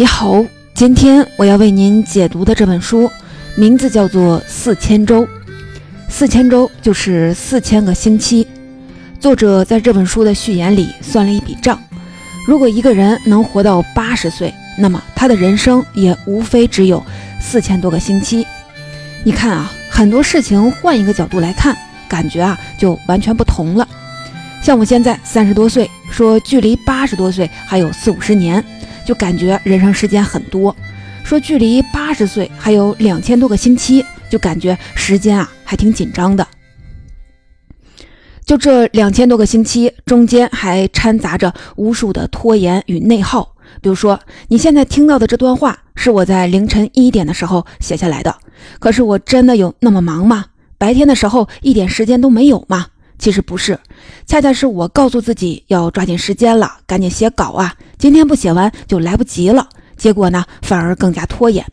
你好，今天我要为您解读的这本书名字叫做《四千周》，四千周就是四千个星期。作者在这本书的序言里算了一笔账：如果一个人能活到八十岁，那么他的人生也无非只有四千多个星期。你看啊，很多事情换一个角度来看，感觉啊就完全不同了。像我现在三十多岁，说距离八十多岁还有四五十年。就感觉人生时间很多，说距离八十岁还有两千多个星期，就感觉时间啊还挺紧张的。就这两千多个星期中间还掺杂着无数的拖延与内耗。比如说，你现在听到的这段话是我在凌晨一点的时候写下来的，可是我真的有那么忙吗？白天的时候一点时间都没有吗？其实不是，恰恰是我告诉自己要抓紧时间了，赶紧写稿啊！今天不写完就来不及了。结果呢，反而更加拖延，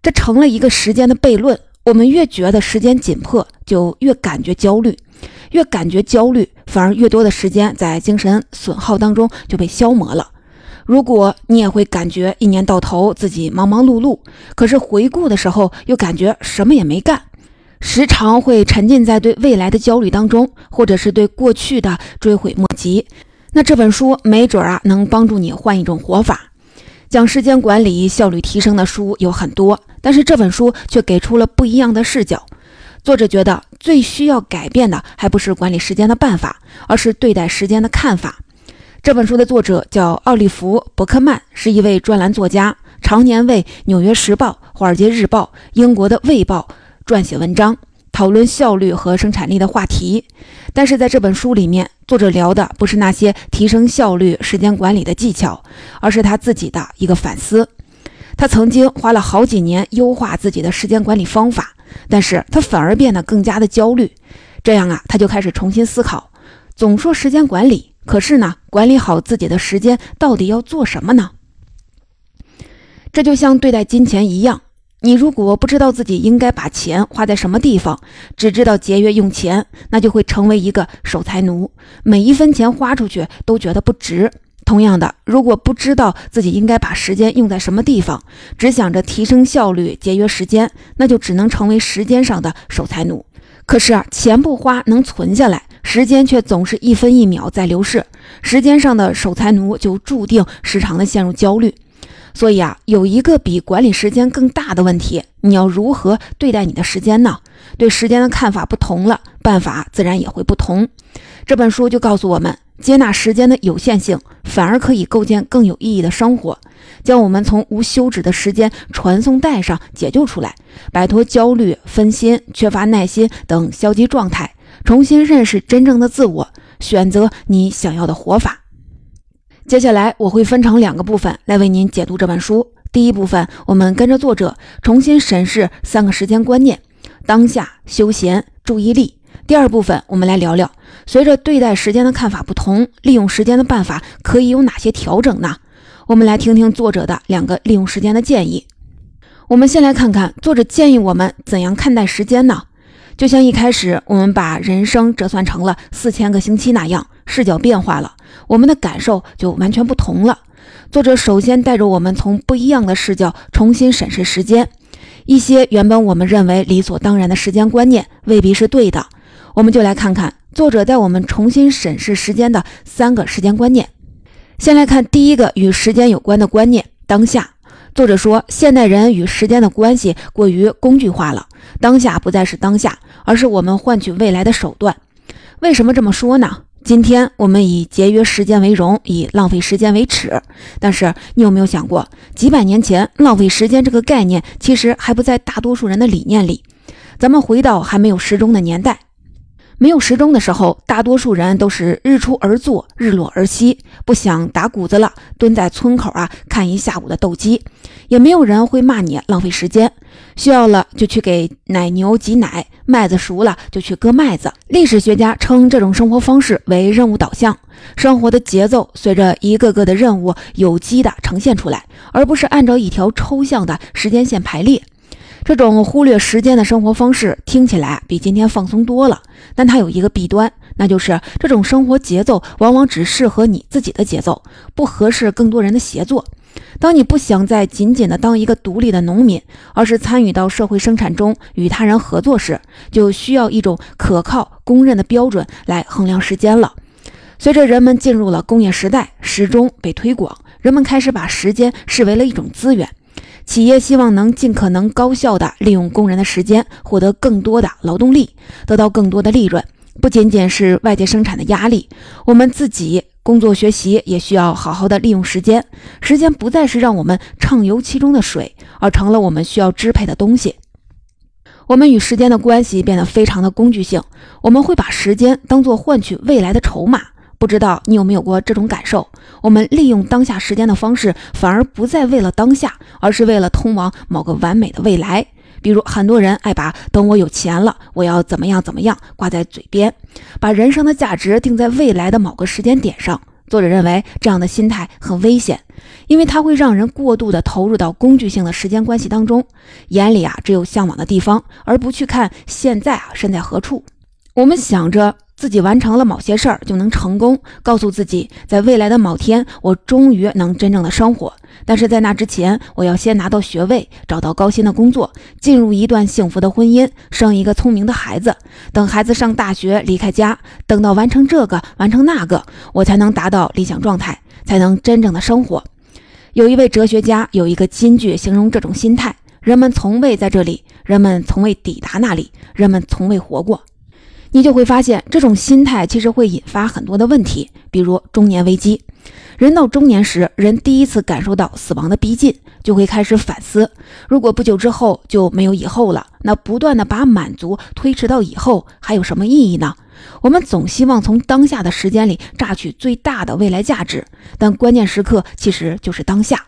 这成了一个时间的悖论。我们越觉得时间紧迫，就越感觉焦虑，越感觉焦虑，反而越多的时间在精神损耗当中就被消磨了。如果你也会感觉一年到头自己忙忙碌碌，可是回顾的时候又感觉什么也没干。时常会沉浸在对未来的焦虑当中，或者是对过去的追悔莫及。那这本书没准啊，能帮助你换一种活法。讲时间管理、效率提升的书有很多，但是这本书却给出了不一样的视角。作者觉得最需要改变的，还不是管理时间的办法，而是对待时间的看法。这本书的作者叫奥利弗·伯克曼，是一位专栏作家，常年为《纽约时报》《华尔街日报》、英国的《卫报》。撰写文章，讨论效率和生产力的话题，但是在这本书里面，作者聊的不是那些提升效率、时间管理的技巧，而是他自己的一个反思。他曾经花了好几年优化自己的时间管理方法，但是他反而变得更加的焦虑。这样啊，他就开始重新思考。总说时间管理，可是呢，管理好自己的时间到底要做什么呢？这就像对待金钱一样。你如果不知道自己应该把钱花在什么地方，只知道节约用钱，那就会成为一个守财奴，每一分钱花出去都觉得不值。同样的，如果不知道自己应该把时间用在什么地方，只想着提升效率、节约时间，那就只能成为时间上的守财奴。可是啊，钱不花能存下来，时间却总是一分一秒在流逝，时间上的守财奴就注定时常的陷入焦虑。所以啊，有一个比管理时间更大的问题，你要如何对待你的时间呢？对时间的看法不同了，办法自然也会不同。这本书就告诉我们，接纳时间的有限性，反而可以构建更有意义的生活，将我们从无休止的时间传送带上解救出来，摆脱焦虑、分心、缺乏耐心等消极状态，重新认识真正的自我，选择你想要的活法。接下来我会分成两个部分来为您解读这本书。第一部分，我们跟着作者重新审视三个时间观念：当下、休闲、注意力。第二部分，我们来聊聊，随着对待时间的看法不同，利用时间的办法可以有哪些调整呢？我们来听听作者的两个利用时间的建议。我们先来看看作者建议我们怎样看待时间呢？就像一开始我们把人生折算成了四千个星期那样。视角变化了，我们的感受就完全不同了。作者首先带着我们从不一样的视角重新审视时间，一些原本我们认为理所当然的时间观念未必是对的。我们就来看看作者带我们重新审视时间的三个时间观念。先来看第一个与时间有关的观念：当下。作者说，现代人与时间的关系过于工具化了，当下不再是当下，而是我们换取未来的手段。为什么这么说呢？今天我们以节约时间为荣，以浪费时间为耻。但是你有没有想过，几百年前浪费时间这个概念其实还不在大多数人的理念里？咱们回到还没有时钟的年代。没有时钟的时候，大多数人都是日出而作，日落而息。不想打谷子了，蹲在村口啊看一下午的斗鸡，也没有人会骂你浪费时间。需要了就去给奶牛挤奶，麦子熟了就去割麦子。历史学家称这种生活方式为任务导向，生活的节奏随着一个个的任务有机的呈现出来，而不是按照一条抽象的时间线排列。这种忽略时间的生活方式听起来比今天放松多了，但它有一个弊端，那就是这种生活节奏往往只适合你自己的节奏，不合适更多人的协作。当你不想再仅仅的当一个独立的农民，而是参与到社会生产中与他人合作时，就需要一种可靠、公认的标准来衡量时间了。随着人们进入了工业时代，时钟被推广，人们开始把时间视为了一种资源。企业希望能尽可能高效地利用工人的时间，获得更多的劳动力，得到更多的利润。不仅仅是外界生产的压力，我们自己工作学习也需要好好的利用时间。时间不再是让我们畅游其中的水，而成了我们需要支配的东西。我们与时间的关系变得非常的工具性，我们会把时间当作换取未来的筹码。不知道你有没有过这种感受？我们利用当下时间的方式，反而不再为了当下，而是为了通往某个完美的未来。比如，很多人爱把“等我有钱了，我要怎么样怎么样”挂在嘴边，把人生的价值定在未来的某个时间点上。作者认为，这样的心态很危险，因为它会让人过度的投入到工具性的时间关系当中，眼里啊只有向往的地方，而不去看现在啊身在何处。我们想着。自己完成了某些事儿就能成功，告诉自己，在未来的某天，我终于能真正的生活。但是在那之前，我要先拿到学位，找到高薪的工作，进入一段幸福的婚姻，生一个聪明的孩子。等孩子上大学，离开家，等到完成这个，完成那个，我才能达到理想状态，才能真正的生活。有一位哲学家有一个金句形容这种心态：人们从未在这里，人们从未抵达那里，人们从未活过。你就会发现，这种心态其实会引发很多的问题，比如中年危机。人到中年时，人第一次感受到死亡的逼近，就会开始反思：如果不久之后就没有以后了，那不断的把满足推迟到以后，还有什么意义呢？我们总希望从当下的时间里榨取最大的未来价值，但关键时刻其实就是当下。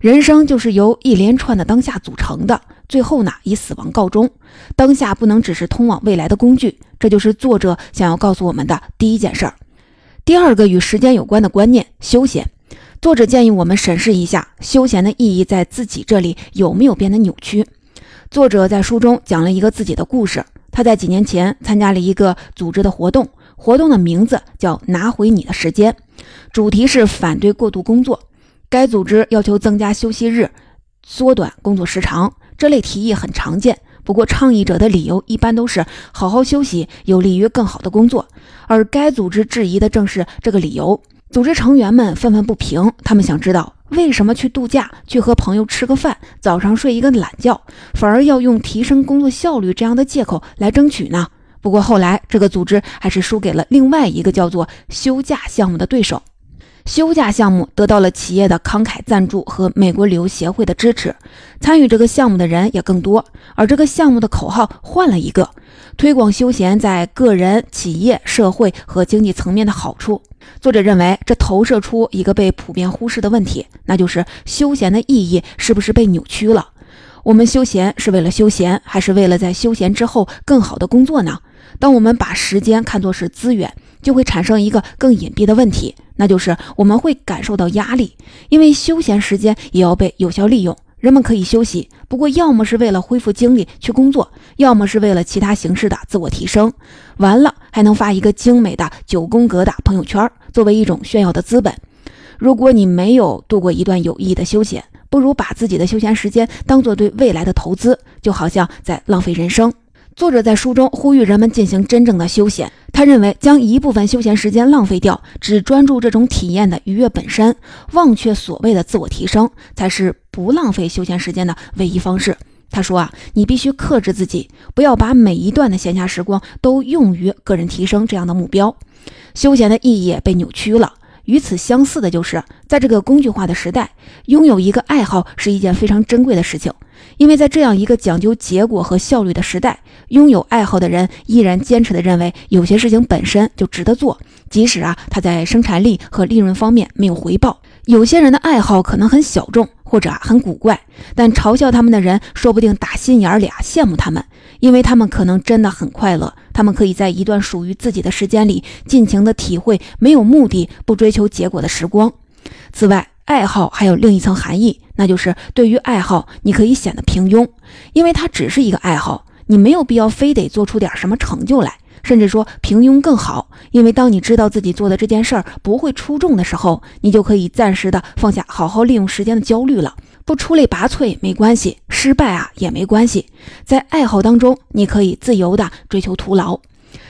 人生就是由一连串的当下组成的。最后呢，以死亡告终。当下不能只是通往未来的工具，这就是作者想要告诉我们的第一件事儿。第二个与时间有关的观念——休闲。作者建议我们审视一下休闲的意义在自己这里有没有变得扭曲。作者在书中讲了一个自己的故事。他在几年前参加了一个组织的活动，活动的名字叫“拿回你的时间”，主题是反对过度工作。该组织要求增加休息日，缩短工作时长。这类提议很常见，不过倡议者的理由一般都是好好休息有利于更好的工作，而该组织质疑的正是这个理由。组织成员们愤愤不平，他们想知道为什么去度假、去和朋友吃个饭、早上睡一个懒觉，反而要用提升工作效率这样的借口来争取呢？不过后来这个组织还是输给了另外一个叫做休假项目的对手。休假项目得到了企业的慷慨赞助和美国旅游协会的支持，参与这个项目的人也更多。而这个项目的口号换了一个：推广休闲在个人、企业、社会和经济层面的好处。作者认为，这投射出一个被普遍忽视的问题，那就是休闲的意义是不是被扭曲了？我们休闲是为了休闲，还是为了在休闲之后更好的工作呢？当我们把时间看作是资源，就会产生一个更隐蔽的问题。那就是我们会感受到压力，因为休闲时间也要被有效利用。人们可以休息，不过要么是为了恢复精力去工作，要么是为了其他形式的自我提升。完了还能发一个精美的九宫格的朋友圈，作为一种炫耀的资本。如果你没有度过一段有意义的休闲，不如把自己的休闲时间当做对未来的投资，就好像在浪费人生。作者在书中呼吁人们进行真正的休闲。他认为，将一部分休闲时间浪费掉，只专注这种体验的愉悦本身，忘却所谓的自我提升，才是不浪费休闲时间的唯一方式。他说啊，你必须克制自己，不要把每一段的闲暇时光都用于个人提升这样的目标。休闲的意义被扭曲了。与此相似的就是，在这个工具化的时代，拥有一个爱好是一件非常珍贵的事情。因为在这样一个讲究结果和效率的时代，拥有爱好的人依然坚持的认为，有些事情本身就值得做，即使啊他在生产力和利润方面没有回报。有些人的爱好可能很小众或者啊很古怪，但嘲笑他们的人说不定打心眼儿里啊羡慕他们，因为他们可能真的很快乐。他们可以在一段属于自己的时间里，尽情的体会没有目的、不追求结果的时光。此外，爱好还有另一层含义，那就是对于爱好，你可以显得平庸，因为它只是一个爱好，你没有必要非得做出点什么成就来。甚至说平庸更好。因为当你知道自己做的这件事儿不会出众的时候，你就可以暂时的放下好好利用时间的焦虑了。不出类拔萃没关系，失败啊也没关系。在爱好当中，你可以自由的追求徒劳。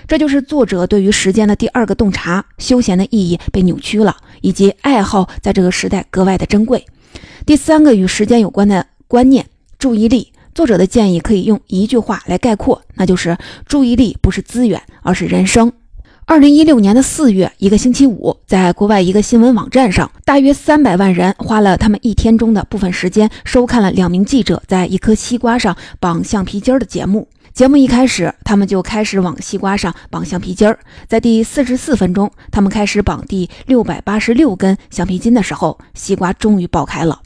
这就是作者对于时间的第二个洞察：休闲的意义被扭曲了，以及爱好在这个时代格外的珍贵。第三个与时间有关的观念：注意力。作者的建议可以用一句话来概括，那就是注意力不是资源，而是人生。二零一六年的四月，一个星期五，在国外一个新闻网站上，大约三百万人花了他们一天中的部分时间，收看了两名记者在一颗西瓜上绑橡皮筋儿的节目。节目一开始，他们就开始往西瓜上绑橡皮筋儿。在第四十四分钟，他们开始绑第六百八十六根橡皮筋的时候，西瓜终于爆开了。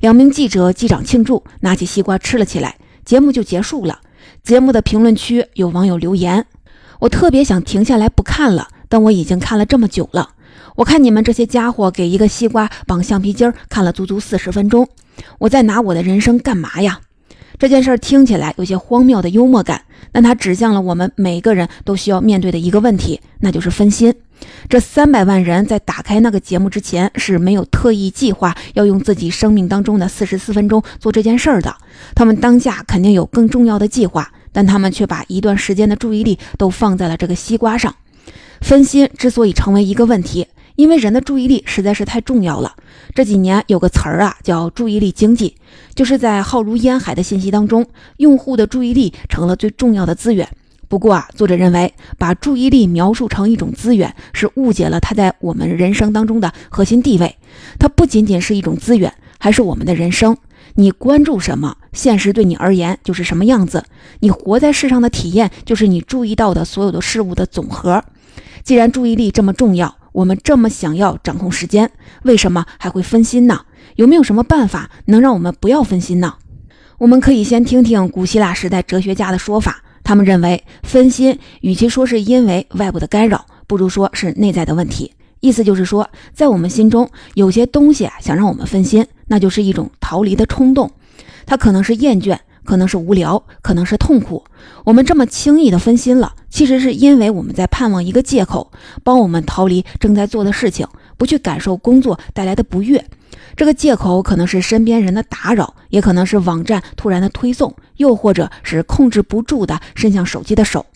两名记者击掌庆祝，拿起西瓜吃了起来。节目就结束了。节目的评论区有网友留言：“我特别想停下来不看了，但我已经看了这么久了。我看你们这些家伙给一个西瓜绑橡皮筋儿，看了足足四十分钟。我在拿我的人生干嘛呀？”这件事听起来有些荒谬的幽默感，但它指向了我们每个人都需要面对的一个问题，那就是分心。这三百万人在打开那个节目之前是没有特意计划要用自己生命当中的四十四分钟做这件事儿的。他们当下肯定有更重要的计划，但他们却把一段时间的注意力都放在了这个西瓜上。分心之所以成为一个问题。因为人的注意力实在是太重要了。这几年有个词儿啊，叫注意力经济，就是在浩如烟海的信息当中，用户的注意力成了最重要的资源。不过啊，作者认为把注意力描述成一种资源，是误解了它在我们人生当中的核心地位。它不仅仅是一种资源，还是我们的人生。你关注什么，现实对你而言就是什么样子。你活在世上的体验，就是你注意到的所有的事物的总和。既然注意力这么重要，我们这么想要掌控时间，为什么还会分心呢？有没有什么办法能让我们不要分心呢？我们可以先听听古希腊时代哲学家的说法。他们认为，分心与其说是因为外部的干扰，不如说是内在的问题。意思就是说，在我们心中有些东西啊，想让我们分心，那就是一种逃离的冲动。它可能是厌倦。可能是无聊，可能是痛苦。我们这么轻易的分心了，其实是因为我们在盼望一个借口，帮我们逃离正在做的事情，不去感受工作带来的不悦。这个借口可能是身边人的打扰，也可能是网站突然的推送，又或者是控制不住的伸向手机的手。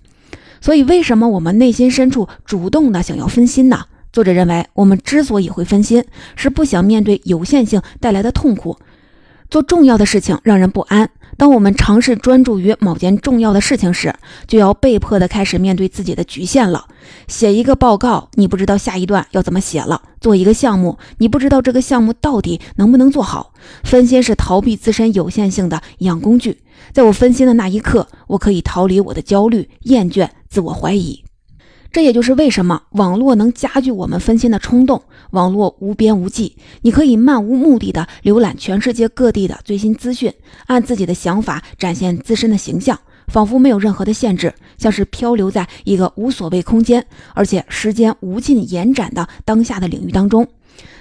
所以，为什么我们内心深处主动的想要分心呢？作者认为，我们之所以会分心，是不想面对有限性带来的痛苦。做重要的事情让人不安。当我们尝试专注于某件重要的事情时，就要被迫的开始面对自己的局限了。写一个报告，你不知道下一段要怎么写了；做一个项目，你不知道这个项目到底能不能做好。分心是逃避自身有限性的养工具。在我分心的那一刻，我可以逃离我的焦虑、厌倦、自我怀疑。这也就是为什么网络能加剧我们分心的冲动。网络无边无际，你可以漫无目的的浏览全世界各地的最新资讯，按自己的想法展现自身的形象，仿佛没有任何的限制，像是漂流在一个无所谓空间，而且时间无尽延展的当下的领域当中。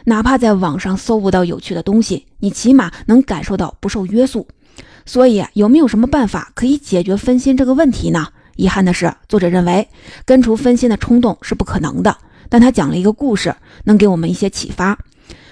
哪怕在网上搜不到有趣的东西，你起码能感受到不受约束。所以，有没有什么办法可以解决分心这个问题呢？遗憾的是，作者认为根除分心的冲动是不可能的。但他讲了一个故事，能给我们一些启发。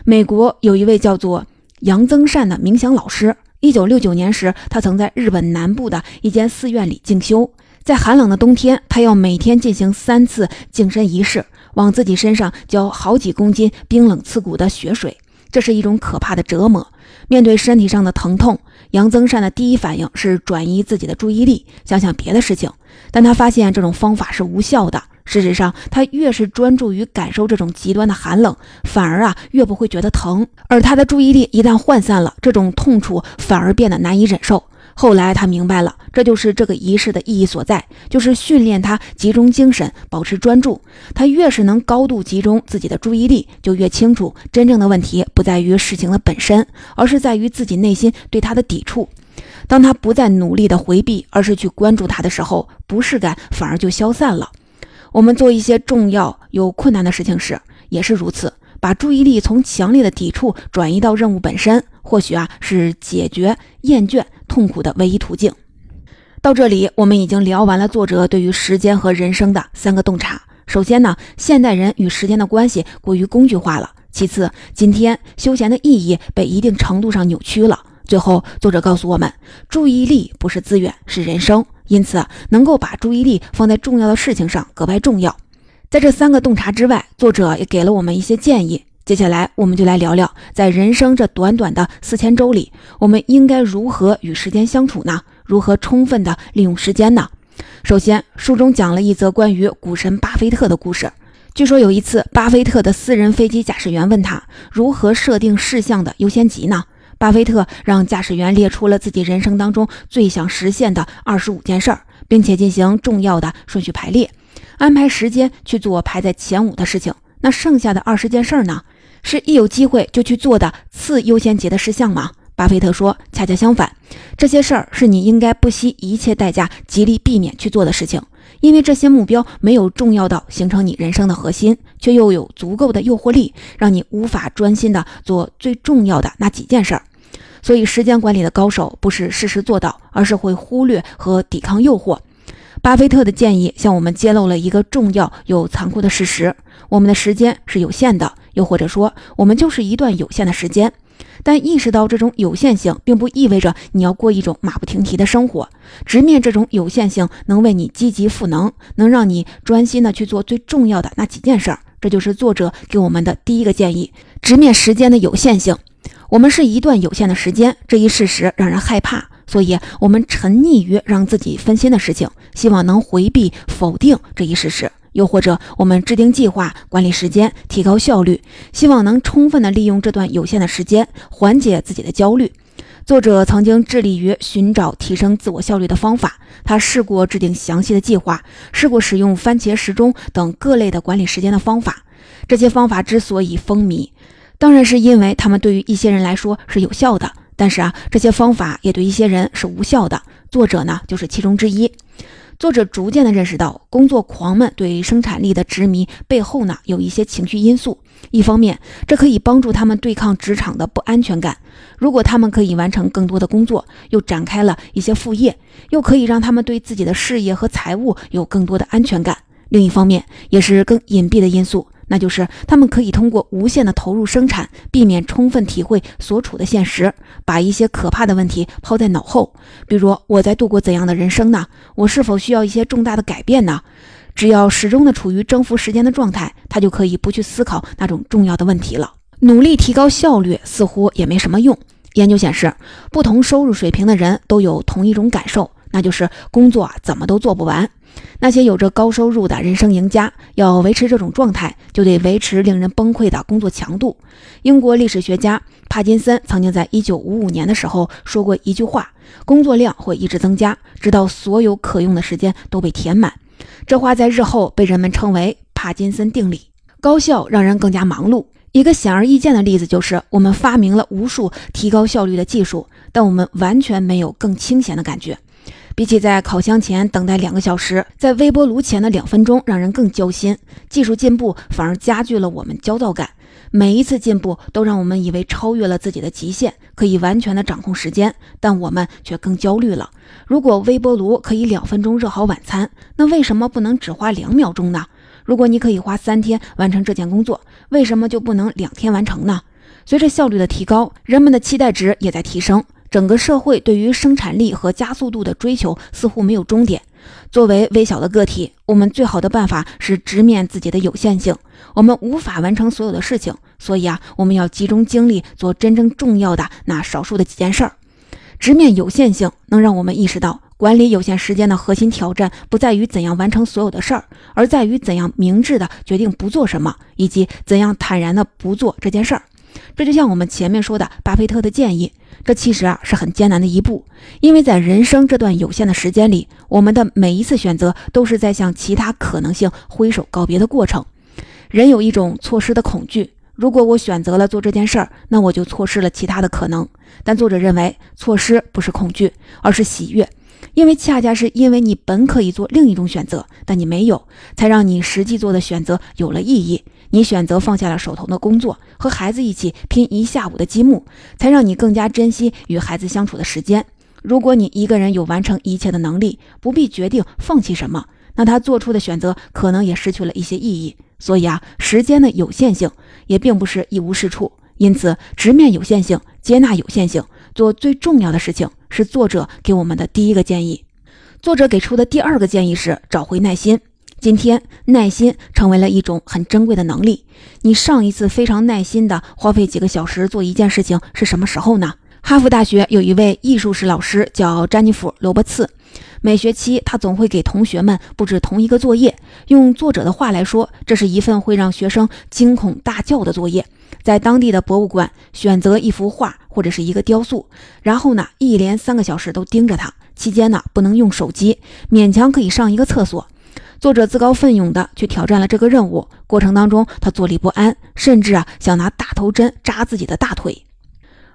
美国有一位叫做杨增善的冥想老师。一九六九年时，他曾在日本南部的一间寺院里静修。在寒冷的冬天，他要每天进行三次净身仪式，往自己身上浇好几公斤冰冷刺骨的雪水。这是一种可怕的折磨。面对身体上的疼痛，杨增善的第一反应是转移自己的注意力，想想别的事情。但他发现这种方法是无效的。事实上，他越是专注于感受这种极端的寒冷，反而啊越不会觉得疼。而他的注意力一旦涣散了，这种痛楚反而变得难以忍受。后来他明白了，这就是这个仪式的意义所在，就是训练他集中精神，保持专注。他越是能高度集中自己的注意力，就越清楚真正的问题不在于事情的本身，而是在于自己内心对他的抵触。当他不再努力的回避，而是去关注他的时候，不适感反而就消散了。我们做一些重要有困难的事情时，也是如此。把注意力从强烈的抵触转移到任务本身，或许啊是解决厌倦痛苦的唯一途径。到这里，我们已经聊完了作者对于时间和人生的三个洞察。首先呢，现代人与时间的关系过于工具化了；其次，今天休闲的意义被一定程度上扭曲了；最后，作者告诉我们，注意力不是资源，是人生，因此能够把注意力放在重要的事情上格外重要。在这三个洞察之外，作者也给了我们一些建议。接下来，我们就来聊聊，在人生这短短的四千周里，我们应该如何与时间相处呢？如何充分的利用时间呢？首先，书中讲了一则关于股神巴菲特的故事。据说有一次，巴菲特的私人飞机驾驶员问他如何设定事项的优先级呢？巴菲特让驾驶员列出了自己人生当中最想实现的二十五件事儿，并且进行重要的顺序排列，安排时间去做排在前五的事情。那剩下的二十件事儿呢？是一有机会就去做的次优先级的事项吗？巴菲特说：“恰恰相反，这些事儿是你应该不惜一切代价、极力避免去做的事情，因为这些目标没有重要到形成你人生的核心，却又有足够的诱惑力，让你无法专心的做最重要的那几件事儿。所以，时间管理的高手不是事事做到，而是会忽略和抵抗诱惑。”巴菲特的建议向我们揭露了一个重要又残酷的事实：我们的时间是有限的，又或者说，我们就是一段有限的时间。但意识到这种有限性，并不意味着你要过一种马不停蹄的生活。直面这种有限性，能为你积极赋能，能让你专心的去做最重要的那几件事儿。这就是作者给我们的第一个建议：直面时间的有限性。我们是一段有限的时间，这一事实让人害怕，所以我们沉溺于让自己分心的事情，希望能回避、否定这一事实。又或者，我们制定计划、管理时间、提高效率，希望能充分的利用这段有限的时间，缓解自己的焦虑。作者曾经致力于寻找提升自我效率的方法，他试过制定详细的计划，试过使用番茄时钟等各类的管理时间的方法。这些方法之所以风靡，当然是因为他们对于一些人来说是有效的，但是啊，这些方法也对一些人是无效的。作者呢，就是其中之一。作者逐渐的认识到，工作狂们对生产力的执迷背后呢，有一些情绪因素。一方面，这可以帮助他们对抗职场的不安全感；如果他们可以完成更多的工作，又展开了一些副业，又可以让他们对自己的事业和财务有更多的安全感。另一方面，也是更隐蔽的因素。那就是他们可以通过无限的投入生产，避免充分体会所处的现实，把一些可怕的问题抛在脑后。比如，我在度过怎样的人生呢？我是否需要一些重大的改变呢？只要始终的处于征服时间的状态，他就可以不去思考那种重要的问题了。努力提高效率似乎也没什么用。研究显示，不同收入水平的人都有同一种感受，那就是工作啊怎么都做不完。那些有着高收入的人生赢家，要维持这种状态，就得维持令人崩溃的工作强度。英国历史学家帕金森曾经在1955年的时候说过一句话：“工作量会一直增加，直到所有可用的时间都被填满。”这话在日后被人们称为“帕金森定理”。高效让人更加忙碌。一个显而易见的例子就是，我们发明了无数提高效率的技术，但我们完全没有更清闲的感觉。比起在烤箱前等待两个小时，在微波炉前的两分钟让人更焦心。技术进步反而加剧了我们焦躁感。每一次进步都让我们以为超越了自己的极限，可以完全的掌控时间，但我们却更焦虑了。如果微波炉可以两分钟热好晚餐，那为什么不能只花两秒钟呢？如果你可以花三天完成这件工作，为什么就不能两天完成呢？随着效率的提高，人们的期待值也在提升。整个社会对于生产力和加速度的追求似乎没有终点。作为微小的个体，我们最好的办法是直面自己的有限性。我们无法完成所有的事情，所以啊，我们要集中精力做真正重要的那少数的几件事儿。直面有限性，能让我们意识到，管理有限时间的核心挑战不在于怎样完成所有的事儿，而在于怎样明智的决定不做什么，以及怎样坦然的不做这件事儿。这就像我们前面说的巴菲特的建议。这其实啊是很艰难的一步，因为在人生这段有限的时间里，我们的每一次选择都是在向其他可能性挥手告别的过程。人有一种错失的恐惧，如果我选择了做这件事儿，那我就错失了其他的可能。但作者认为，错失不是恐惧，而是喜悦，因为恰恰是因为你本可以做另一种选择，但你没有，才让你实际做的选择有了意义。你选择放下了手头的工作，和孩子一起拼一下午的积木，才让你更加珍惜与孩子相处的时间。如果你一个人有完成一切的能力，不必决定放弃什么，那他做出的选择可能也失去了一些意义。所以啊，时间的有限性也并不是一无是处。因此，直面有限性，接纳有限性，做最重要的事情，是作者给我们的第一个建议。作者给出的第二个建议是找回耐心。今天，耐心成为了一种很珍贵的能力。你上一次非常耐心的花费几个小时做一件事情是什么时候呢？哈佛大学有一位艺术史老师叫詹妮弗·罗伯茨。每学期，他总会给同学们布置同一个作业。用作者的话来说，这是一份会让学生惊恐大叫的作业。在当地的博物馆选择一幅画或者是一个雕塑，然后呢，一连三个小时都盯着它。期间呢，不能用手机，勉强可以上一个厕所。作者自告奋勇地去挑战了这个任务。过程当中，他坐立不安，甚至啊想拿大头针扎自己的大腿。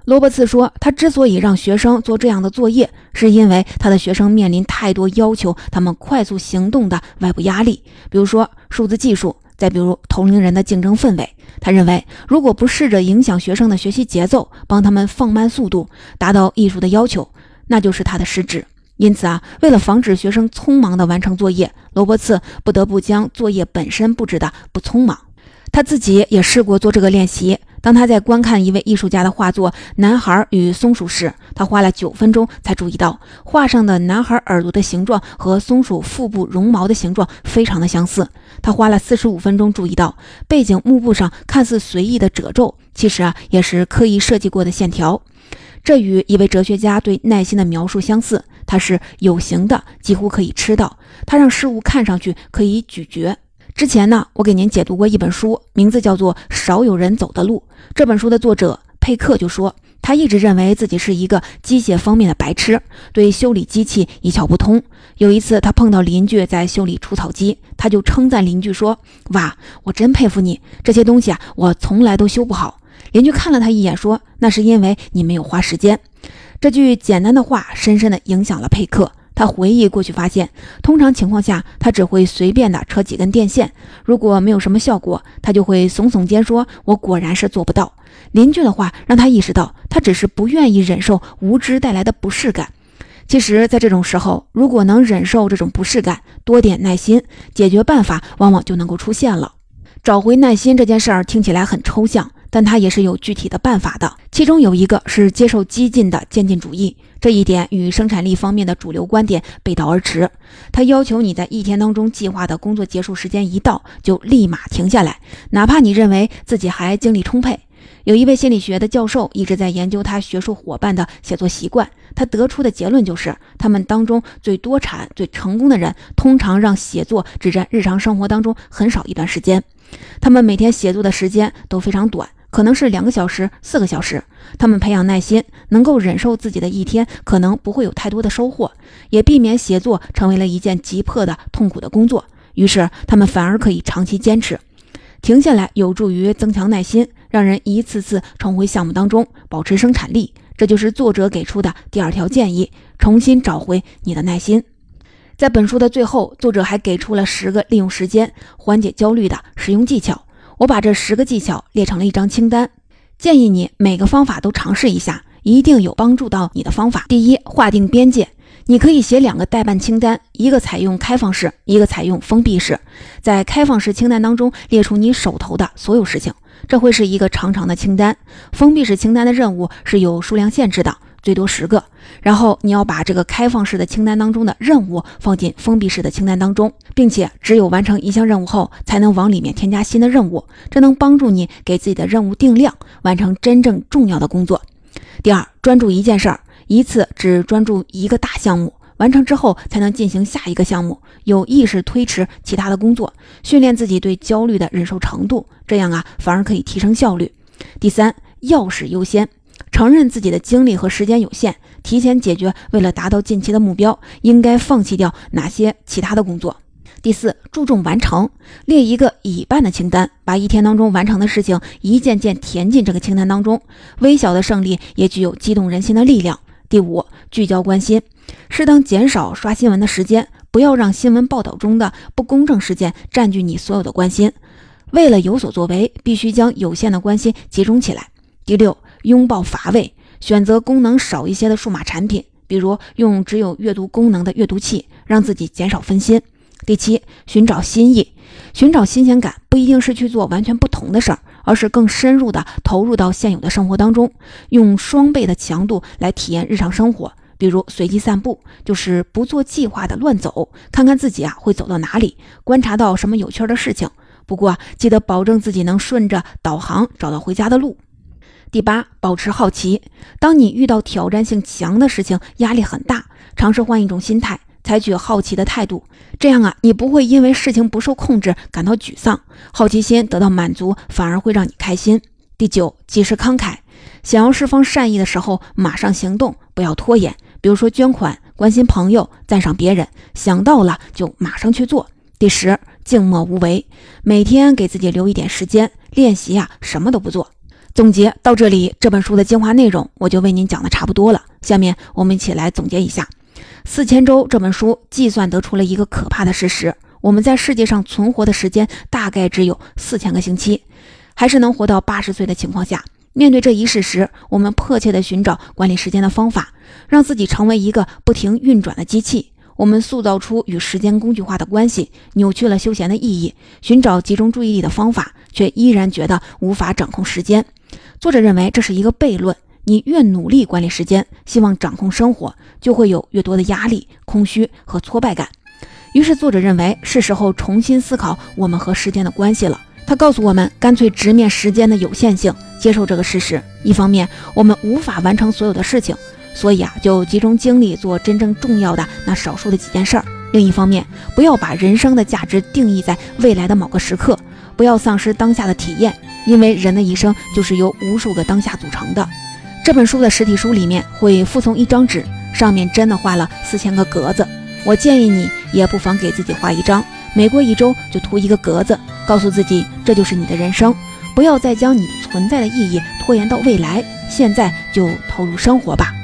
罗伯茨说，他之所以让学生做这样的作业，是因为他的学生面临太多要求他们快速行动的外部压力，比如说数字技术，再比如同龄人的竞争氛围。他认为，如果不试着影响学生的学习节奏，帮他们放慢速度，达到艺术的要求，那就是他的失职。因此啊，为了防止学生匆忙地完成作业，罗伯茨不得不将作业本身布置的不匆忙。他自己也试过做这个练习。当他在观看一位艺术家的画作《男孩与松鼠》时，他花了九分钟才注意到画上的男孩耳朵的形状和松鼠腹部绒毛的形状非常的相似。他花了四十五分钟注意到背景幕布上看似随意的褶皱，其实啊也是刻意设计过的线条。这与一位哲学家对耐心的描述相似，它是有形的，几乎可以吃到，它让事物看上去可以咀嚼。之前呢，我给您解读过一本书，名字叫做《少有人走的路》。这本书的作者佩克就说，他一直认为自己是一个机械方面的白痴，对修理机器一窍不通。有一次，他碰到邻居在修理除草机，他就称赞邻居说：“哇，我真佩服你，这些东西啊，我从来都修不好。”邻居看了他一眼，说：“那是因为你没有花时间。”这句简单的话深深地影响了佩克。他回忆过去，发现通常情况下，他只会随便的扯几根电线，如果没有什么效果，他就会耸耸肩说：“我果然是做不到。”邻居的话让他意识到，他只是不愿意忍受无知带来的不适感。其实，在这种时候，如果能忍受这种不适感，多点耐心，解决办法往往就能够出现了。找回耐心这件事儿听起来很抽象。但他也是有具体的办法的，其中有一个是接受激进的渐进主义，这一点与生产力方面的主流观点背道而驰。他要求你在一天当中计划的工作结束时间一到就立马停下来，哪怕你认为自己还精力充沛。有一位心理学的教授一直在研究他学术伙伴的写作习惯，他得出的结论就是，他们当中最多产、最成功的人，通常让写作只占日常生活当中很少一段时间，他们每天写作的时间都非常短。可能是两个小时、四个小时，他们培养耐心，能够忍受自己的一天可能不会有太多的收获，也避免写作成为了一件急迫的、痛苦的工作。于是，他们反而可以长期坚持。停下来有助于增强耐心，让人一次次重回项目当中，保持生产力。这就是作者给出的第二条建议：重新找回你的耐心。在本书的最后，作者还给出了十个利用时间缓解焦虑的实用技巧。我把这十个技巧列成了一张清单，建议你每个方法都尝试一下，一定有帮助到你的方法。第一，划定边界，你可以写两个代办清单，一个采用开放式，一个采用封闭式。在开放式清单当中列出你手头的所有事情，这会是一个长长的清单。封闭式清单的任务是有数量限制的。最多十个，然后你要把这个开放式的清单当中的任务放进封闭式的清单当中，并且只有完成一项任务后，才能往里面添加新的任务。这能帮助你给自己的任务定量，完成真正重要的工作。第二，专注一件事儿，一次只专注一个大项目，完成之后才能进行下一个项目，有意识推迟其他的工作，训练自己对焦虑的忍受程度，这样啊，反而可以提升效率。第三，要事优先。承认自己的精力和时间有限，提前解决为了达到近期的目标应该放弃掉哪些其他的工作。第四，注重完成，列一个已办的清单，把一天当中完成的事情一件件填进这个清单当中。微小的胜利也具有激动人心的力量。第五，聚焦关心，适当减少刷新闻的时间，不要让新闻报道中的不公正事件占据你所有的关心。为了有所作为，必须将有限的关心集中起来。第六。拥抱乏味，选择功能少一些的数码产品，比如用只有阅读功能的阅读器，让自己减少分心。第七，寻找新意，寻找新鲜感不一定是去做完全不同的事儿，而是更深入的投入到现有的生活当中，用双倍的强度来体验日常生活。比如随机散步，就是不做计划的乱走，看看自己啊会走到哪里，观察到什么有趣的事情。不过啊记得保证自己能顺着导航找到回家的路。第八，保持好奇。当你遇到挑战性强的事情，压力很大，尝试换一种心态，采取好奇的态度，这样啊，你不会因为事情不受控制感到沮丧，好奇心得到满足，反而会让你开心。第九，及时慷慨。想要释放善意的时候，马上行动，不要拖延。比如说捐款、关心朋友、赞赏别人，想到了就马上去做。第十，静默无为，每天给自己留一点时间练习呀，什么都不做。总结到这里，这本书的精华内容我就为您讲的差不多了。下面我们一起来总结一下，《四千周》这本书计算得出了一个可怕的事实：我们在世界上存活的时间大概只有四千个星期，还是能活到八十岁的情况下。面对这一事实，我们迫切地寻找管理时间的方法，让自己成为一个不停运转的机器。我们塑造出与时间工具化的关系，扭曲了休闲的意义，寻找集中注意力的方法，却依然觉得无法掌控时间。作者认为这是一个悖论。你越努力管理时间，希望掌控生活，就会有越多的压力、空虚和挫败感。于是，作者认为是时候重新思考我们和时间的关系了。他告诉我们，干脆直面时间的有限性，接受这个事实。一方面，我们无法完成所有的事情，所以啊，就集中精力做真正重要的那少数的几件事儿。另一方面，不要把人生的价值定义在未来的某个时刻，不要丧失当下的体验。因为人的一生就是由无数个当下组成的。这本书的实体书里面会附送一张纸，上面真的画了四千个格子。我建议你也不妨给自己画一张，每过一周就涂一个格子，告诉自己这就是你的人生。不要再将你存在的意义拖延到未来，现在就投入生活吧。